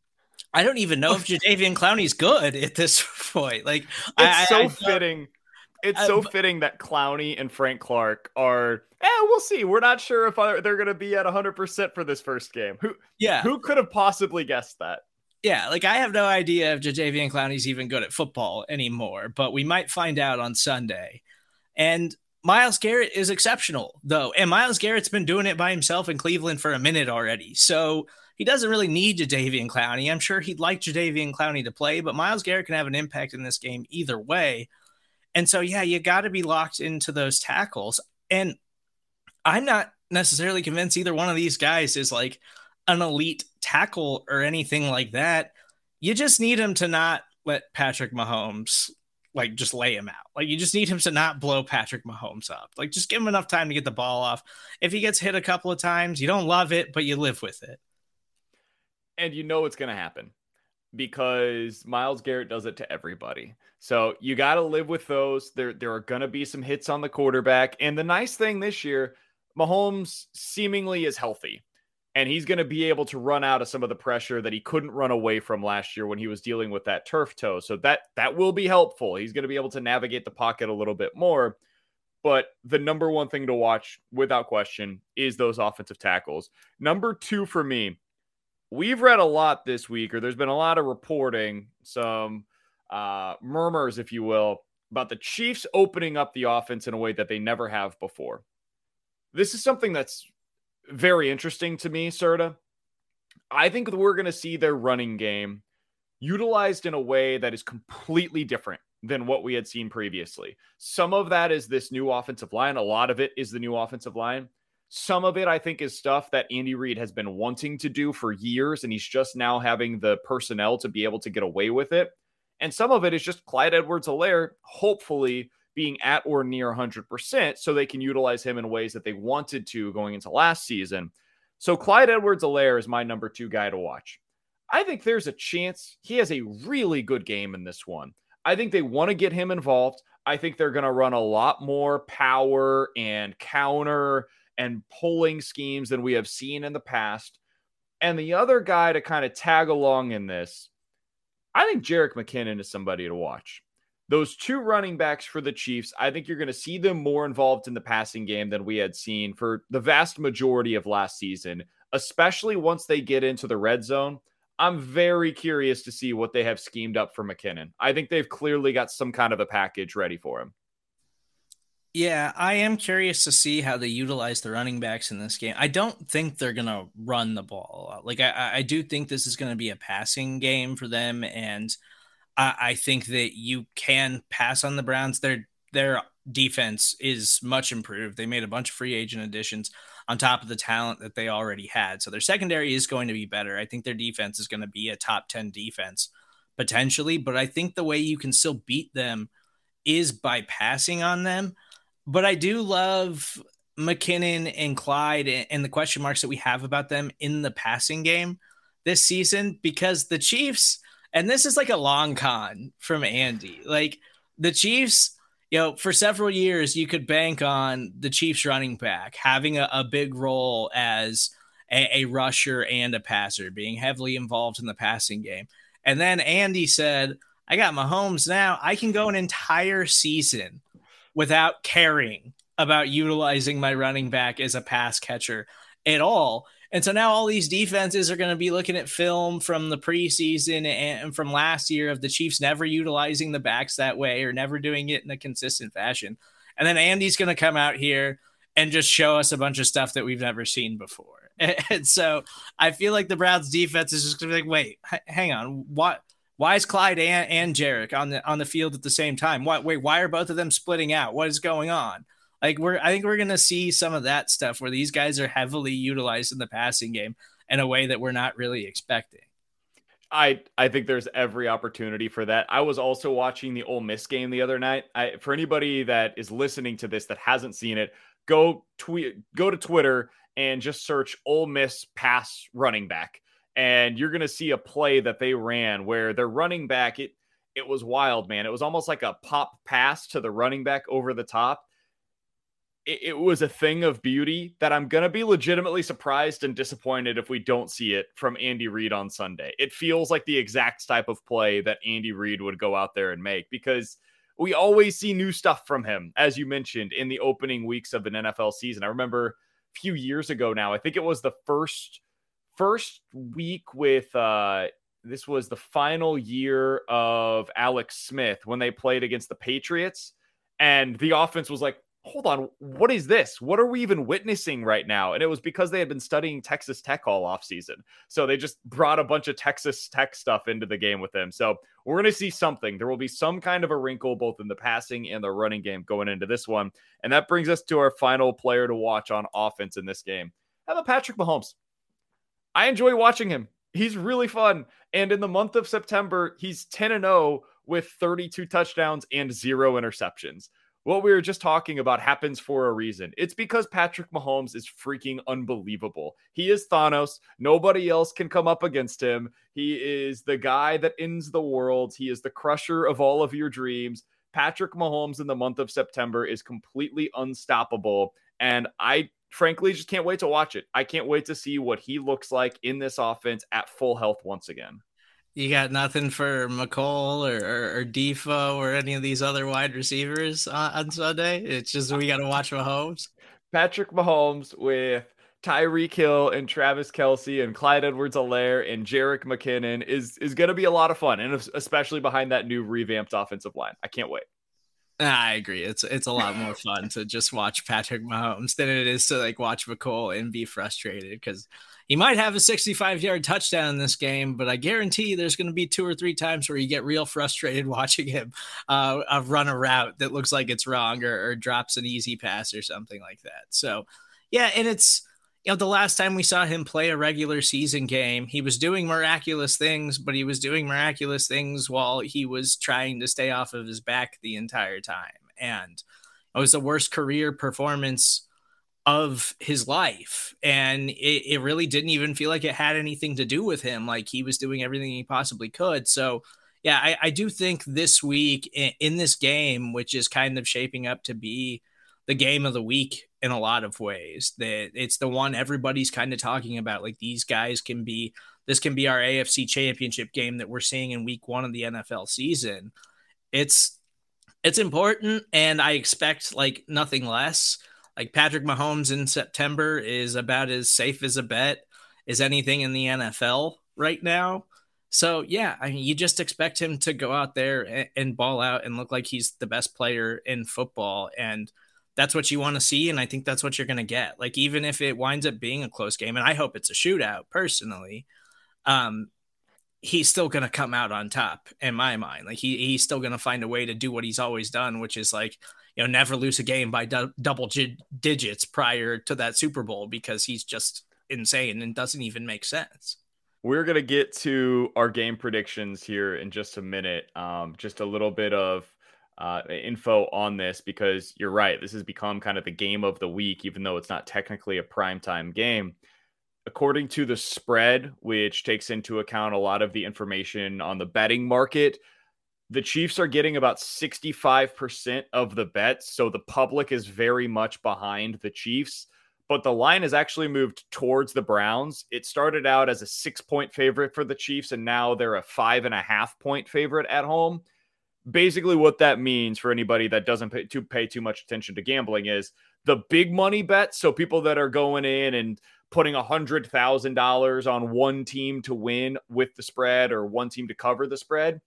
S5: I don't even know if <laughs> Jadeveon Clowney's good at this <laughs> point. Like,
S4: it's
S5: I,
S4: so
S5: I,
S4: fitting. It's
S5: Uh,
S4: so
S5: but-
S4: fitting that Clowney and Frank Clark are. Eh, we'll see. We're not sure if they're going to be at 100% for this first game. Who
S5: yeah.
S4: who could have possibly guessed that?
S5: Yeah, like I have no idea if Jadeveon Clowney's even good at football anymore, but we might find out on Sunday. And Myles Garrett is exceptional, though. And Myles Garrett's been doing it by himself in Cleveland for a minute already. So he doesn't really need Jadeveon Clowney. I'm sure he'd like Jadeveon Clowney to play, but Myles Garrett can have an impact in this game either way. And so, yeah, you got to be locked into those tackles. And I'm not necessarily convinced either one of these guys is like an elite tackle or anything like that. You just need him to not let Patrick Mahomes like just lay him out. Like you just need him to not blow Patrick Mahomes up. Like just give him enough time to get the ball off. If he gets hit a couple of times, you don't love it, but you live with it.
S4: and you know it's going to happen because Myles Garrett does it to everybody. So you got to live with those. There, there are going to be some hits on the quarterback. And the nice thing this year, Mahomes seemingly is healthy and he's going to be able to run out of some of the pressure that he couldn't run away from last year when he was dealing with that turf toe. So that that will be helpful. He's going to be able to navigate the pocket a little bit more. But the number one thing to watch without question is those offensive tackles. Number 2 for me, we've read a lot this week, or there's been a lot of reporting, some uh, murmurs, if you will, about the Chiefs opening up the offense in a way that they never have before. This is something that's very interesting to me, Serda. I think we're going to see their running game utilized in a way that is completely different than what we had seen previously. Some of that is this new offensive line, a lot of it is the new offensive line. Some of it, I think, is stuff that Andy Reid has been wanting to do for years, and he's just now having the personnel to be able to get away with it. And some of it is just Clyde Edwards-Helaire, hopefully being at or near 100%, so they can utilize him in ways that they wanted to going into last season. So Clyde Edwards-Helaire is my number two guy to watch. I think there's a chance he has a really good game in this one. I think they want to get him involved. I think they're going to run a lot more power and counter and pulling schemes than we have seen in the past. And the other guy to kind of tag along in this, I think Jerick McKinnon is somebody to watch. Those two running backs for the Chiefs, I think you're going to see them more involved in the passing game than we had seen for the vast majority of last season, especially once they get into the red zone. I'm very curious to see what they have schemed up for McKinnon. I think they've clearly got some kind of a package ready for him.
S5: Yeah, I am curious to see how they utilize the running backs in this game. I don't think they're gonna run the ball. Like I, I do think this is gonna be a passing game for them, and I, I think that you can pass on the Browns. Their their defense is much improved. They made a bunch of free agent additions on top of the talent that they already had. So their secondary is going to be better. I think their defense is going to be a top 10 defense potentially, but I think the way you can still beat them is by passing on them. But I do love McKinnon and Clyde and the question marks that we have about them in the passing game this season because the Chiefs, and this is like a long con from Andy, like the Chiefs you know, for several years, you could bank on the Chiefs running back having a, a big role as a, a, rusher and a passer, being heavily involved in the passing game. And then Andy said, I got Mahomes now. I can go an entire season without caring about utilizing my running back as a pass catcher at all. And so now all these defenses are going to be looking at film from the preseason and from last year of the Chiefs never utilizing the backs that way or never doing it in a consistent fashion. And then Andy's going to come out here and just show us a bunch of stuff that we've never seen before. <laughs> And so I feel like the Browns defense is just going to be like, wait, hang on. What? Why is Clyde and, and Jerick on the on the field at the same time? Why wait, why are both of them splitting out? What is going on? Like we're I think we're gonna see some of that stuff where these guys are heavily utilized in the passing game in a way that we're not really expecting.
S4: I I think there's every opportunity for that. I was also watching the Ole Miss game the other night. I, for anybody that is listening to this that hasn't seen it, go tweet go to Twitter and just search Ole Miss pass running back and you're going to see a play that they ran where they're running back it it was wild, man. It was almost like a pop pass to the running back over the top. It, it was a thing of beauty that I'm going to be legitimately surprised and disappointed if we don't see it from Andy Reid on Sunday. It feels like the exact type of play that Andy Reid would go out there and make because we always see new stuff from him, as you mentioned, in the opening weeks of an NFL season. I remember a few years ago now, I think it was the first first week with uh this was the final year of Alex Smith when they played against the Patriots and the offense was like hold on what is this? What are we even witnessing right now? And it was because they had been studying Texas Tech all off season so they just brought a bunch of Texas Tech stuff into the game with them. So we're going to see something. There will be some kind of a wrinkle both in the passing and the running game going into this one. And that brings us to our final player to watch on offense in this game. How about Patrick Mahomes I enjoy watching him. He's really fun. And in the month of September, he's 10 and 0 with 32 touchdowns and zero interceptions. What we were just talking about happens for a reason. It's because Patrick Mahomes is freaking unbelievable. He is Thanos. Nobody else can come up against him. He is the guy that ends the world. He is the crusher of all of your dreams. Patrick Mahomes in the month of September is completely unstoppable. And I frankly, just can't wait to watch it. I can't wait to see what he looks like in this offense at full health once again.
S5: You got nothing for Mecole or, or, or Defoe or any of these other wide receivers on, on Sunday. It's just we got to watch Mahomes.
S4: Patrick Mahomes with Tyreek Hill and Travis Kelce and Clyde Edwards-Helaire and Jerick McKinnon is is going to be a lot of fun, and especially behind that new revamped offensive line. I can't wait.
S5: I agree. It's it's a lot more <laughs> fun to just watch Patrick Mahomes than it is to like watch Mecole and be frustrated because he might have a 65 yard touchdown in this game, but I guarantee there's going to be two or three times where you get real frustrated <laughs> watching him uh, uh, run a route that looks like it's wrong or, or drops an easy pass or something like that. So, yeah, and it's you know, the last time we saw him play a regular season game, he was doing miraculous things, but he was doing miraculous things while he was trying to stay off of his back the entire time. And it was the worst career performance of his life. And it, it really didn't even feel like it had anything to do with him. Like he was doing everything he possibly could. So, yeah, I, I do think this week in, in this game, which is kind of shaping up to be the game of the week in a lot of ways. That it's the one everybody's kind of talking about. Like these guys can be this can be our AFC championship game that we're seeing in week one of the NFL season. It's it's important and I expect like nothing less. Like Patrick Mahomes in September is about as safe as a bet as anything in the NFL right now. So yeah, I mean, you just expect him to go out there and, and, ball out and look like he's the best player in football. And that's what you want to see and i think that's what you're going to get. Like even if it winds up being a close game and i hope it's a shootout personally um he's still going to come out on top in my mind. Like he, he's still going to find a way to do what he's always done which is like you know never lose a game by du- double g- digits prior to that super bowl because he's just insane and doesn't even make sense.
S4: We're going to get to our game predictions here in just a minute. Um, just a little bit of uh, info on this because you're right. This has become kind of the game of the week, even though it's not technically a primetime game. According to the spread, which takes into account a lot of the information on the betting market, the Chiefs are getting about 65% of the bets. So the public is very much behind the Chiefs, but the line has actually moved towards the Browns. It started out as a six point favorite for the Chiefs, and now they're a five and a half point favorite at home basically what that means for anybody that doesn't pay, to pay too much attention to gambling is the big money bets. So people that are going in and putting a hundred thousand dollars on one team to win with the spread or one team to cover the spread.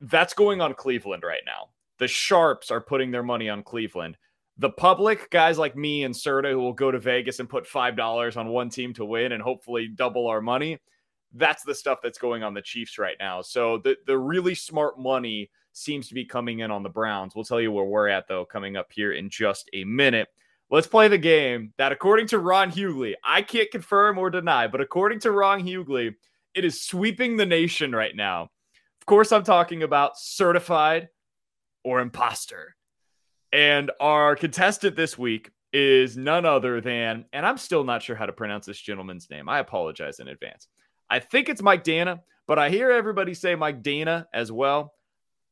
S4: That's going on Cleveland right now. The sharps are putting their money on Cleveland. The public, guys like me and Serda, who will go to Vegas and put five dollars on one team to win and hopefully double our money, That's the stuff that's going on the Chiefs right now. So the the really smart money seems to be coming in on the Browns. We'll tell you where we're at though coming up here in just a minute. Let's play the game that, according to Ron Hughley, I can't confirm or deny, but according to Ron Hughley, it is sweeping the nation right now. Of course, I'm talking about certified or imposter. And our contestant this week is none other than, and I'm still not sure how to pronounce this gentleman's name. I apologize in advance. I think it's Mike Danna, but I hear everybody say Mike Danna as well.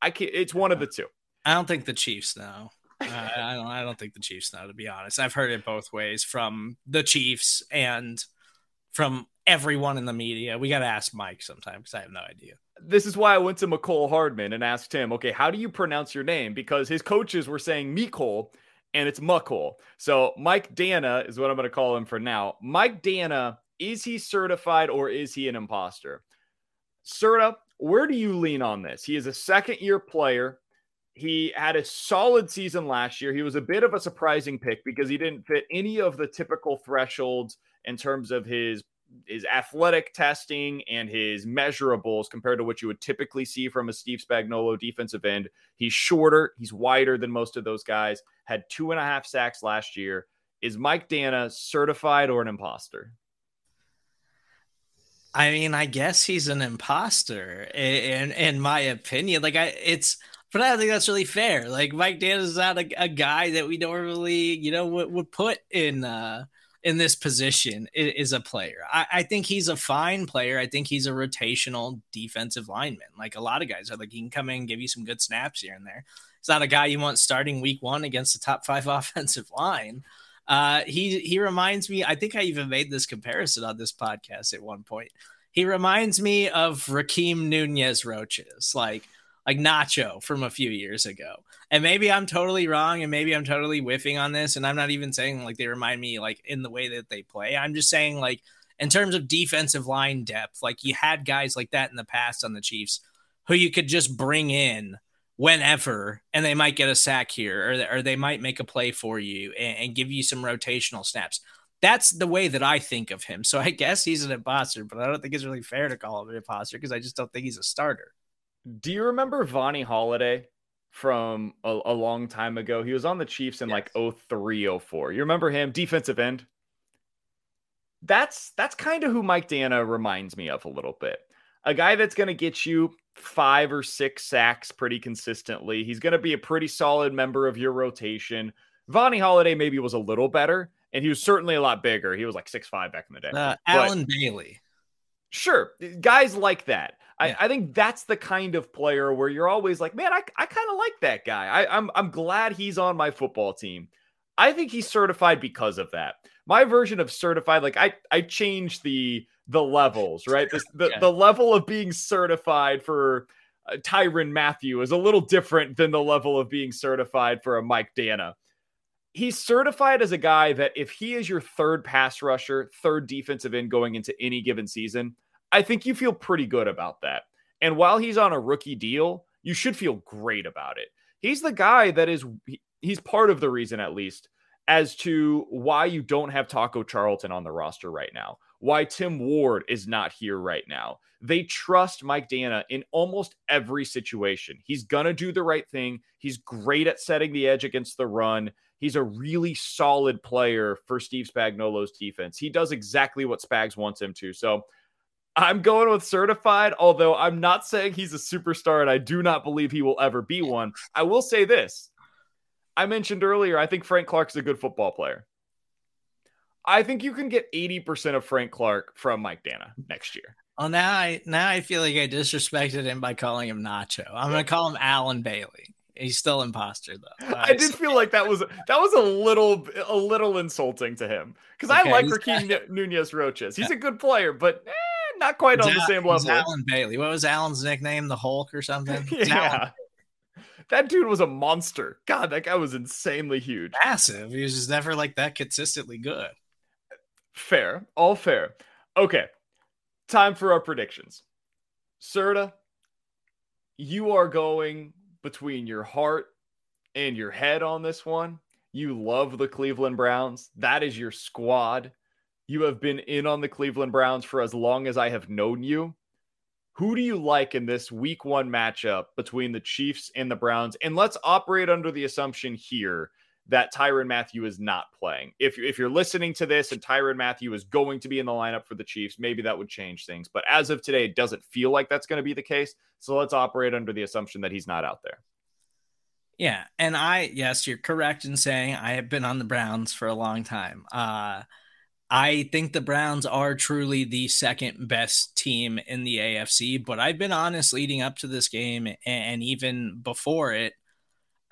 S4: I can't, it's one of the two.
S5: I don't think the Chiefs know. Uh, I don't. I don't think the Chiefs know. To be honest, I've heard it both ways from the Chiefs and from everyone in the media. We got to ask Mike sometime because I have no idea.
S4: This is why I went to Mecole Hardman and asked him, okay, how do you pronounce your name? Because his coaches were saying Mecole and it's Muckle. So Mike Danna is what I'm going to call him for now. Mike Danna, is he certified or is he an imposter? Serda, where do you lean on this? He is a second year player. He had a solid season last year. He was a bit of a surprising pick because he didn't fit any of the typical thresholds in terms of his his athletic testing and his measurables compared to what you would typically see from a Steve Spagnuolo defensive end. He's shorter, he's wider than most of those guys, had two and a half sacks last year. Is Mike Danna certified or an imposter?
S5: I mean, I guess he's an imposter in in my opinion. Like I it's but I don't think that's really fair. Like Mike Danna is not a, a guy that we normally, you know, would, would put in uh in this position is a player. I, I, think he's a fine player. I think he's a rotational defensive lineman. Like a lot of guys are like, he can come in and give you some good snaps here and there. He's not a guy you want starting week one against the top five <laughs> offensive line. Uh, he he reminds me. I think I even made this comparison on this podcast at one point. He reminds me of Rakeem Nunez Roches, like like Nacho from a few years ago. And maybe I'm totally wrong and maybe I'm totally whiffing on this. And I'm not even saying like they remind me like in the way that they play. I'm just saying like in terms of defensive line depth, like you had guys like that in the past on the Chiefs who you could just bring in whenever and they might get a sack here or, or they might make a play for you and, and give you some rotational snaps. That's the way that I think of him. So I guess he's an imposter, but I don't think it's really fair to call him an imposter because I just don't think he's a starter.
S4: Do you remember Vonnie Holliday from a, a, long time ago? He was on the Chiefs in yes. like 03, 04. You remember him? Defensive end. That's that's kind of who Mike Danna reminds me of a little bit. A guy that's going to get you five or six sacks pretty consistently. He's going to be a pretty solid member of your rotation. Vonnie Holliday maybe was a little better, and he was certainly a lot bigger. He was like six five back in the day.
S5: Uh, Allen Bailey.
S4: Sure. Guys like that. Yeah. I, I, think that's the kind of player where you're always like, man, I, I kind of like that guy. I, I'm I'm glad he's on my football team. I think he's certified because of that. My version of certified, like I I changed the the levels, right? This, the yeah. the level of being certified for uh, Tyrann Mathieu is a little different than the level of being certified for a Mike Danna. He's certified as a guy that if he is your third pass rusher, third defensive end going into any given season, I think you feel pretty good about that. And while he's on a rookie deal, you should feel great about it. He's the guy that is, he's part of the reason, at least, as to why you don't have Taco Charlton on the roster right now, why Tim Ward is not here right now. They trust Mike Danna in almost every situation. He's going to do the right thing. He's great at setting the edge against the run. He's a really solid player for Steve Spagnuolo's defense. He does exactly what Spags wants him to. So I'm going with certified, although I'm not saying he's a superstar and I do not believe he will ever be one. I will say this. I mentioned earlier, I think Frank Clark's a good football player. I think you can get 80% of Frank Clark from Mike Danna next year.
S5: Oh, now I now I feel like I disrespected him by calling him Nacho. I'm gonna call him Allen Bailey. He's still imposter though. <laughs>
S4: I did feel like that was that was a little a little insulting to him because okay, I like Rakeem Nunez Roches. He's yeah. a good player, but eh, not quite on the same level.
S5: Allen Bailey. What was Allen's nickname? The Hulk or something? <laughs>
S4: yeah. That dude was a monster. God, that guy was insanely huge.
S5: Massive. He was just never like that consistently good.
S4: Fair. All fair. Okay. Time for our predictions. Serda, you are going between your heart and your head on this one. You love the Cleveland Browns. That is your squad You have been in on the Cleveland Browns for as long as I have known you. Who do you like in this week one matchup between the Chiefs and the Browns? And let's operate under the assumption here that Tyrann Mathieu is not playing. If, if you're listening to this and Tyrann Mathieu is going to be in the lineup for the Chiefs, maybe that would change things. But as of today, it doesn't feel like that's going to be the case. So let's operate under the assumption that he's not out there.
S5: Yeah. And I, yes, you're correct in saying I have been on the Browns for a long time. Uh, I think the Browns are truly the second best team in the AFC, but I've been honest leading up to this game and even before it.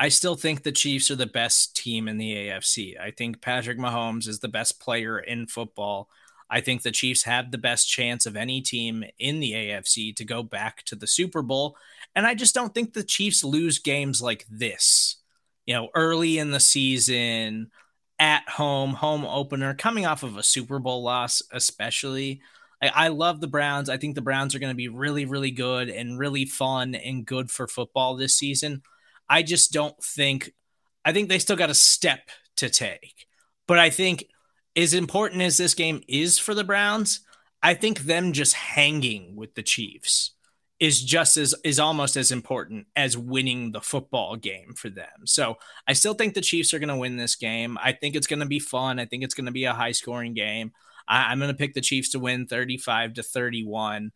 S5: I still think the Chiefs are the best team in the AFC. I think Patrick Mahomes is the best player in football. I think the Chiefs have the best chance of any team in the AFC to go back to the Super Bowl. And I just don't think the Chiefs lose games like this, you know, early in the season, at home, home opener, coming off of a Super Bowl loss, especially. I, I love the Browns. I think the Browns are going to be really, really good and really fun and good for football this season. I just don't think, I think they still got a step to take. But I think, as important as this game is for the Browns, I think them just hanging with the Chiefs is just as is almost as important as winning the football game for them. So I still think the Chiefs are going to win this game. I think it's going to be fun. I think it's going to be a high scoring game. I, am going to pick the Chiefs to win 35 to 31.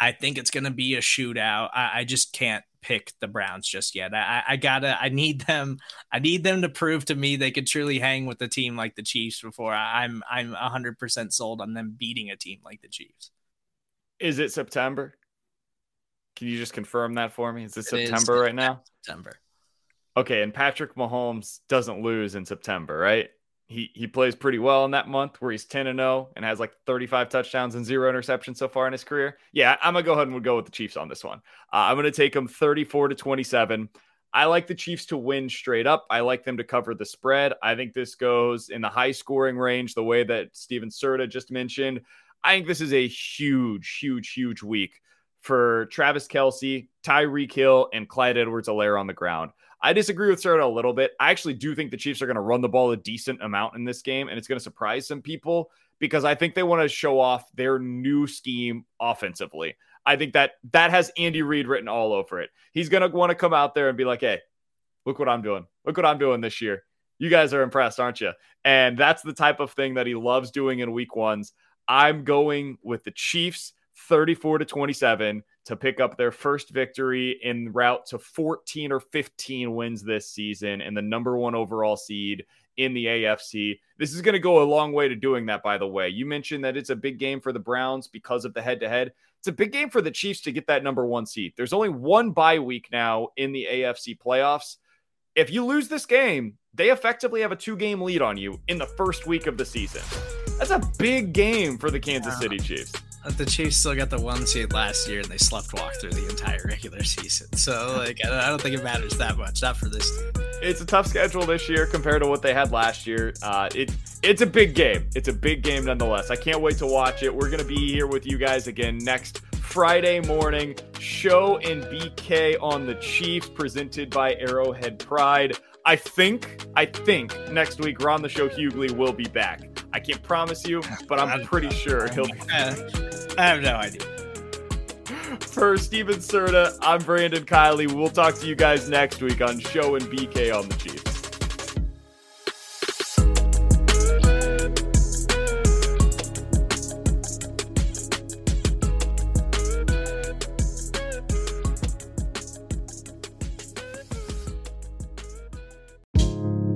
S5: I think it's going to be a shootout. I, I, just can't pick the Browns just yet. I, I, gotta. I need them. I need them to prove to me they could truly hang with a team like the Chiefs before I'm. I'm 100 percent sold on them beating a team like the Chiefs.
S4: Is it September? Can you just confirm that for me? Is it, it September is right now?
S5: September.
S4: Okay, and Patrick Mahomes doesn't lose in September, right? He he plays pretty well in that month where he's 10 and 0 and has like 35 touchdowns and zero interceptions so far in his career. Yeah, I'm gonna go ahead and we'll go with the Chiefs on this one. Uh, I'm gonna take them 34 to 27. I like the Chiefs to win straight up. I like them to cover the spread. I think this goes in the high scoring range, the way that Stephen Serda just mentioned. I think this is a huge, huge, huge week for Travis Kelce, Tyreek Hill, and Clyde Edwards Helaire on the ground. I disagree with Serda a little bit. I actually do think the Chiefs are going to run the ball a decent amount in this game, and it's going to surprise some people because I think they want to show off their new scheme offensively. I think that that has Andy Reid written all over it. He's going to want to come out there and be like, hey, look what I'm doing. Look what I'm doing this year. You guys are impressed, aren't you? And that's the type of thing that he loves doing in week ones. I'm going with the Chiefs 34 to 27 to pick up their first victory in route to 14 or 15 wins this season and the number one overall seed in the AFC. This is going to go a long way to doing that, by the way. You mentioned that it's a big game for the Browns because of the head to head. It's a big game for the Chiefs to get that number one seed. There's only one bye week now in the AFC playoffs. If you lose this game, they effectively have a two game lead on you in the first week of the season. That's a big game for the Kansas City Chiefs.
S5: The Chiefs still got the one seed last year, and they slept walk through the entire regular season. So, like, I don't think it matters that much. Not for this. Team.
S4: It's a tough schedule this year compared to what they had last year. Uh, it it's a big game. It's a big game nonetheless. I can't wait to watch it. We're gonna be here with you guys again next Friday morning. Show and BK on the Chiefs, presented by Arrowhead Pride. I think, I think next week Ron the Show Hughley will be back. I can't promise you, but I'm pretty sure he'll be.
S5: I have no idea.
S4: For Stephen Serda, I'm Brandon Kiley. We'll talk to you guys next week on Show and BK on the Chiefs.